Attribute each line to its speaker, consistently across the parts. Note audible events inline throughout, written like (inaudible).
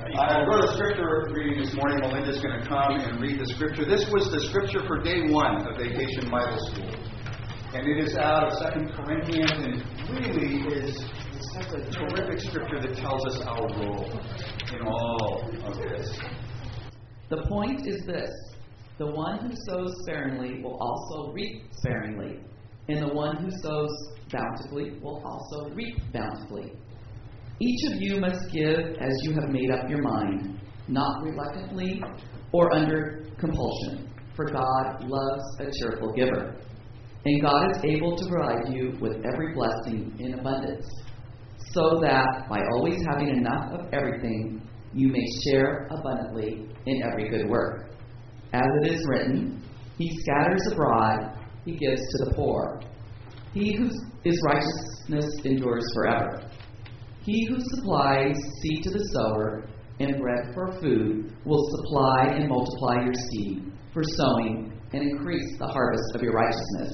Speaker 1: We'll go to scripture reading this morning. Melinda's going to come and read the scripture. This was the scripture for day one of Vacation Bible School. And it is out of Second Corinthians and really is such a terrific scripture that tells us our role in all of this.
Speaker 2: The point is this the one who sows sparingly will also reap sparingly, and the one who sows bountifully will also reap bountifully. Each of you must give as you have made up your mind, not reluctantly or under compulsion, for God loves a cheerful giver. And God is able to provide you with every blessing in abundance, so that by always having enough of everything, you may share abundantly in every good work. As it is written, He scatters abroad, He gives to the poor. He whose righteousness endures forever. He who supplies seed to the sower and bread for food will supply and multiply your seed for sowing and increase the harvest of your righteousness.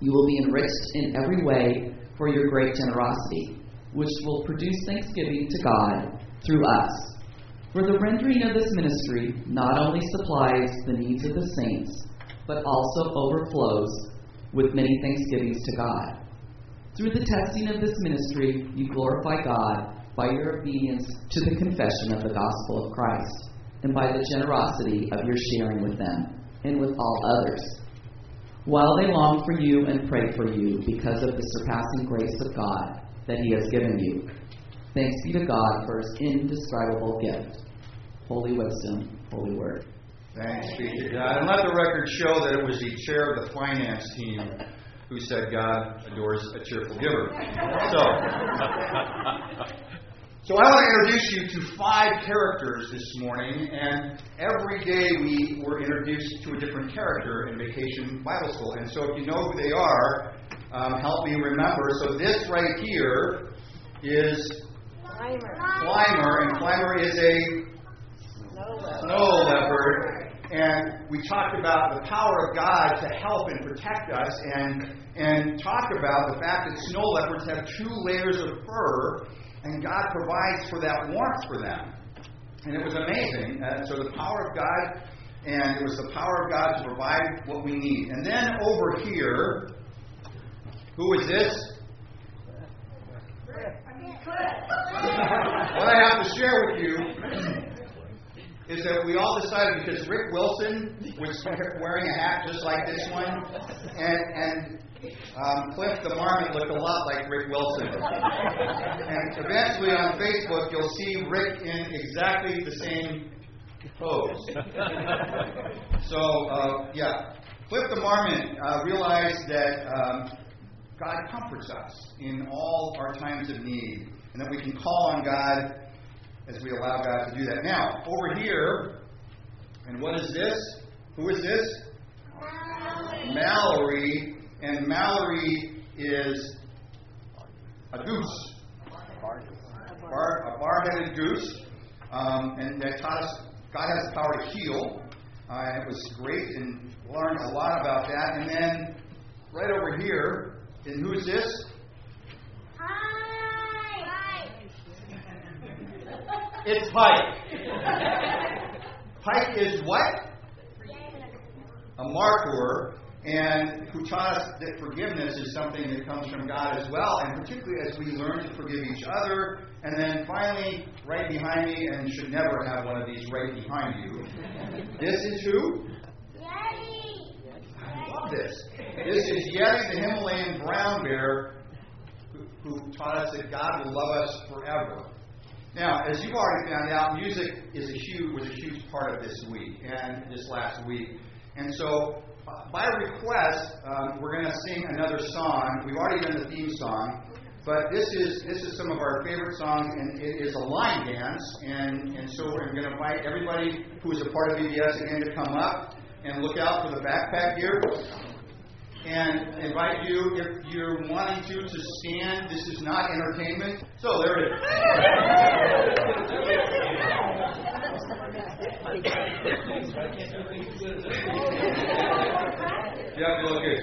Speaker 2: You will be enriched in every way for your great generosity, which will produce thanksgiving to God through us. For the rendering of this ministry not only supplies the needs of the saints, but also overflows with many thanksgivings to God. Through the testing of this ministry, you glorify God by your obedience to the confession of the gospel of Christ, and by the generosity of your sharing with them and with all others. While they long for you and pray for you because of the surpassing grace of God that He has given you. Thanks be to God for His indescribable gift. Holy wisdom, holy word.
Speaker 1: Thanks be to God. And let the record show that it was the chair of the finance team who said God adores a cheerful giver. So, (laughs) so I want to introduce you to five characters this morning, and every day we were introduced to a different character in Vacation Bible School. And so if you know who they are, um, help me remember. So this right here is
Speaker 3: Climber.
Speaker 1: Climber, and Climber is a snow leopard. And we talked about the power of God to help and protect us, and and talk about the fact that snow leopards have two layers of fur, and God provides for that warmth for them. And it was amazing. Uh, so the power of God, and it was the power of God to provide what we need. And then over here, who is this? what I have to share with you is that we all decided because Rick Wilson was wearing a hat just like this one, and and um, Cliff the Marmot looked a lot like Rick Wilson. And eventually on Facebook, you'll see Rick in exactly the same pose. So uh, yeah, Cliff the Marmot uh, realized that um, God comforts us in all our times of need, and that we can call on God as we allow God to do that. Now, over here, and what is this? Who is this?
Speaker 3: Mallory.
Speaker 1: Mallory. And Mallory is a goose. A bar-headed goose. Um, and that taught us God has the power to heal. Uh, it was great and learned a lot about that. And then right over here, and who's this? It's Pike. Pike is what? A marker, and who taught us that forgiveness is something that comes from God as well, and particularly as we learn to forgive each other. And then finally, right behind me, and should never have one of these right behind you. This is who?
Speaker 3: Yeti.
Speaker 1: I love this. This is Yeti, the Himalayan brown bear, who, who taught us that God will love us forever. Now, as you've already found out, music is a huge was a huge part of this week and this last week. And so, uh, by request, um, we're going to sing another song. We've already done the theme song, but this is this is some of our favorite songs, and it is a line dance. And and so we're going to invite everybody who is a part of VBS again to come up and look out for the backpack here and invite you, if you're wanting to, to stand. This is not entertainment. So there it is. Yeah, look good.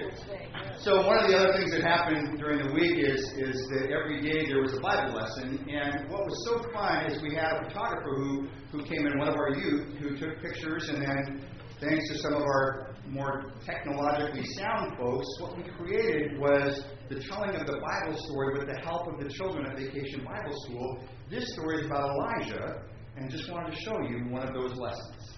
Speaker 1: So one of the other things that happened during the week is is that every day there was a Bible lesson, and what was so fun is we had a photographer who who came in, one of our youth, who took pictures, and then thanks to some of our more technologically sound folks, what we created was the telling of the Bible story with the help of the children at Vacation Bible School. This story is about Elijah, and just wanted to show you one of those lessons.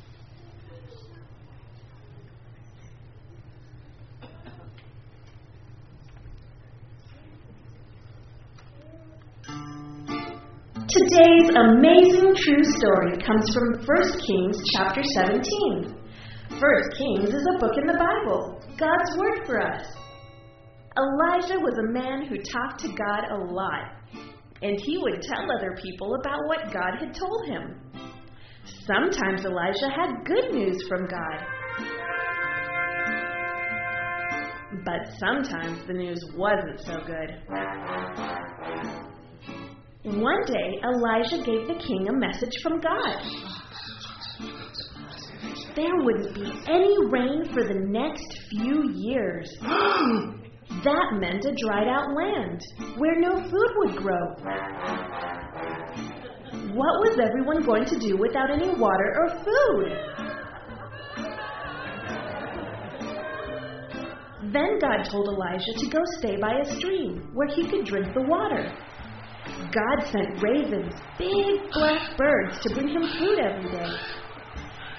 Speaker 4: Today's amazing true story comes from 1 Kings chapter 17. 1 Kings is a book in the Bible, God's word for us. Elijah was a man who talked to God a lot, and he would tell other people about what God had told him. Sometimes Elijah had good news from God. But sometimes the news wasn't so good. One day, Elijah gave the king a message from God. There wouldn't be any rain for the next few years. (gasps) that meant a dried out land where no food would grow. What was everyone going to do without any water or food? Then God told Elijah to go stay by a stream where he could drink the water. God sent ravens, big black birds, to bring him food every day.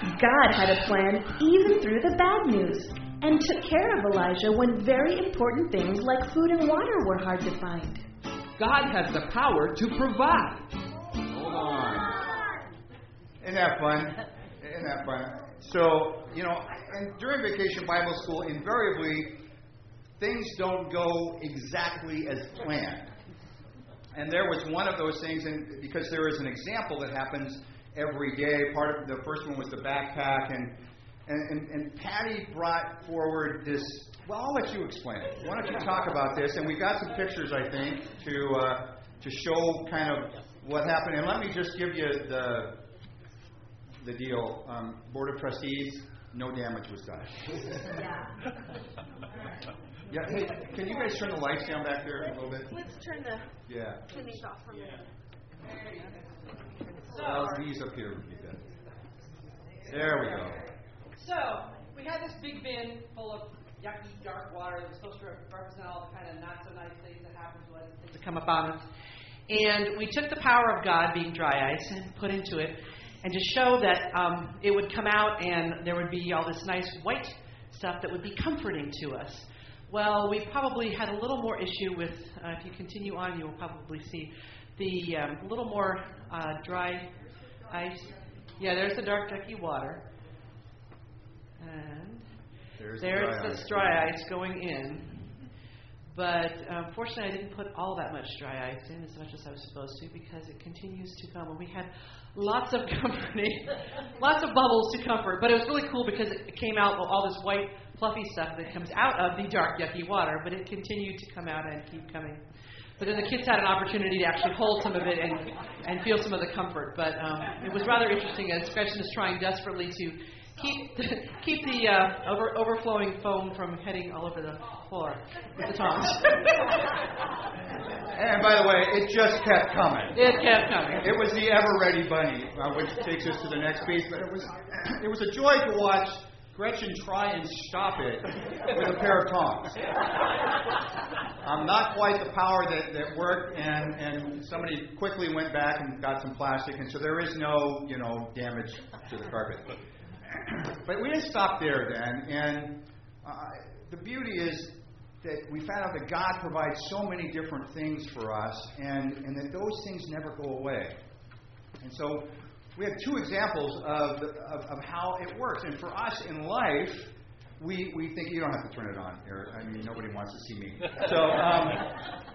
Speaker 4: God had a plan even through the bad news and took care of Elijah when very important things like food and water were hard to find.
Speaker 5: God has the power to provide.
Speaker 1: Hold on. Isn't that fun? Isn't that fun? So, you know, and during vacation Bible school, invariably, things don't go exactly as planned. And there was one of those things, and because there is an example that happens every day. Part of the first one was the backpack, and and, and, and Patty brought forward this. Well, I'll let you explain it. Why don't you talk about this? And we've got some pictures, I think, to uh, to show kind of what happened. And let me just give you the the deal. Um, Board of Trustees, no damage was done. Yeah. Yeah, hey, can you guys turn the lights down back there a little bit?
Speaker 3: Let's turn the
Speaker 1: Yeah.
Speaker 3: finish off for a minute.
Speaker 1: Well, these up here would be good. There we go.
Speaker 6: So, we had this big bin full of yucky, dark water that was supposed to represent all the kind of not so nice things that happen to us, things that come upon us. And we took the power of God, being dry ice, and put into it, and to show that um, it would come out and there would be all this nice white stuff that would be comforting to us. Well, we probably had a little more issue with, uh, if you continue on, you will probably see the um, little more uh, dry ice. Yeah, there's the dark, ducky water. And
Speaker 1: There's the
Speaker 6: there's
Speaker 1: dry
Speaker 6: this
Speaker 1: ice.
Speaker 6: dry ice going in. But unfortunately, I didn't put all that much dry ice in as much as I was supposed to because it continues to come. And we had lots of (laughs) comforting, lots of bubbles to comfort. But it was really cool because it came out with all this white, fluffy stuff that comes out of the dark, yucky water. But it continued to come out and keep coming. But then the kids had an opportunity to actually hold some of it and, and feel some of the comfort. But um, it was rather interesting as Gretchen is trying desperately to keep the, keep the uh, over, overflowing foam from heading all over the floor with the tongs. (laughs)
Speaker 1: And by the way, it just kept coming.
Speaker 6: it kept coming.
Speaker 1: It was the ever ready bunny, uh, which takes us to the next piece. But it was it was a joy to watch Gretchen try and stop it with a pair of tongs. Um, not quite the power that, that worked, and, and somebody quickly went back and got some plastic, and so there is no you know damage to the carpet. (clears throat) But we didn't stop there then, and uh, the beauty is that we found out that God provides so many different things for us, and, and that those things never go away. And so we have two examples of, of, of how it works. And for us in life, we, we think you don't have to turn it on here. I mean, nobody wants to see me. So, um,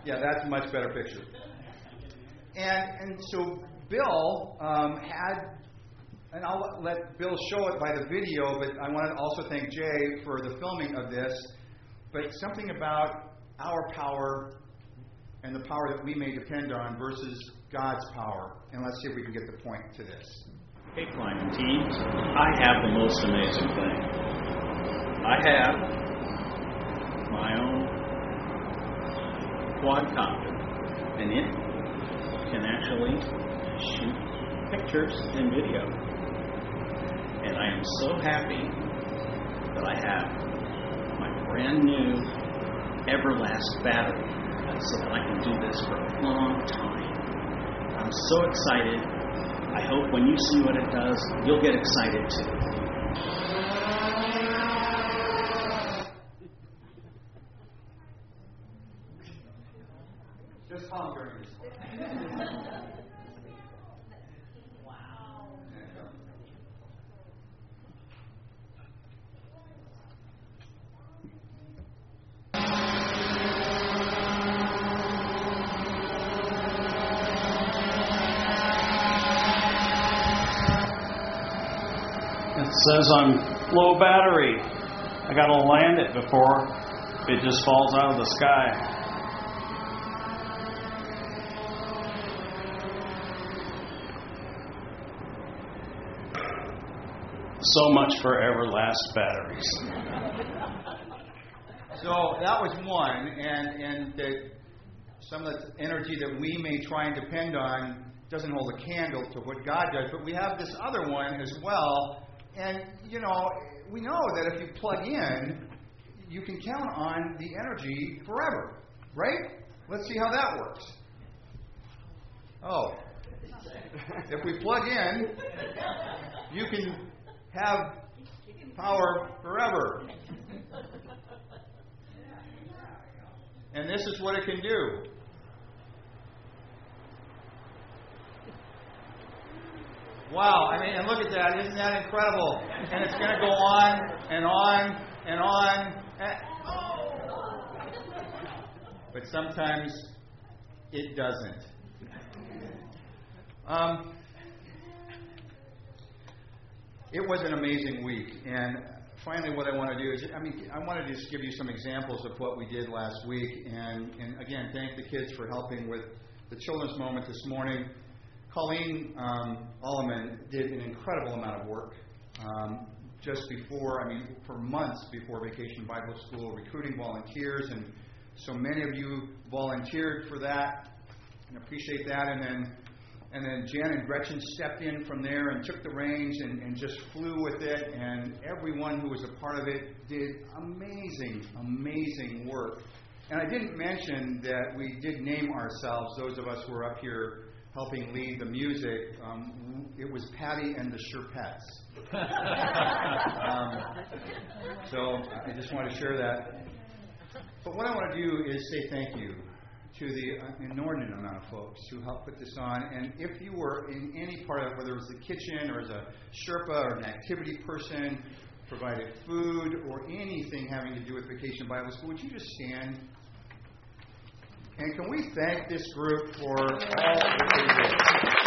Speaker 1: yeah, that's a much better picture. And, and so Bill um, had, and I'll let Bill show it by the video, but I want to also thank Jay for the filming of this. But something about our power and the power that we may depend on versus God's power. And let's see if we can get the point to this.
Speaker 7: Hey, climbing teams, I have the most amazing thing. I have my own quadcopter, and it can actually shoot pictures and video. And I am so happy that I have my brand new Everlast battery so that I can do this for a long time. I'm so excited. I hope when you see what it does, you'll get excited too.
Speaker 1: Just hum (laughs) during this.
Speaker 3: Wow.
Speaker 8: It says I'm low battery. I gotta land it before it just falls out of the sky. So much for Everlast batteries.
Speaker 1: So that was one, and and the, some of the energy that we may try and depend on doesn't hold a candle to what God does. But we have this other one as well, and you know we know that if you plug in, you can count on the energy forever, right? Let's see how that works. Oh, if we plug in, you can have power forever. And this is what it can do. Wow, I mean, and look at that. Isn't that incredible? And it's going to go on and on and on. And but sometimes it doesn't. Um, it was an amazing week, and finally, what I want to do is, I mean, I want to just give you some examples of what we did last week, and, and again, thank the kids for helping with the children's moment this morning. Colleen um, Alleman did an incredible amount of work um, just before, I mean, for months before Vacation Bible School, recruiting volunteers, and so many of you volunteered for that, and appreciate that. And then, and then Jan and Gretchen stepped in from there and took the reins and, and just flew with it. And everyone who was a part of it did amazing, amazing work. And I didn't mention that we did name ourselves, those of us who are up here helping lead the music. Um, it was Patty and the Sherpettes. (laughs) um, so I just want to share that. But what I want to do is say thank you to the uh, inordinate amount of folks who helped put this on. And if you were in any part of it, whether it was the kitchen or as a Sherpa or an activity person, provided food or anything having to do with Vacation Bible School, would you just stand? And can we thank this group for all that they did?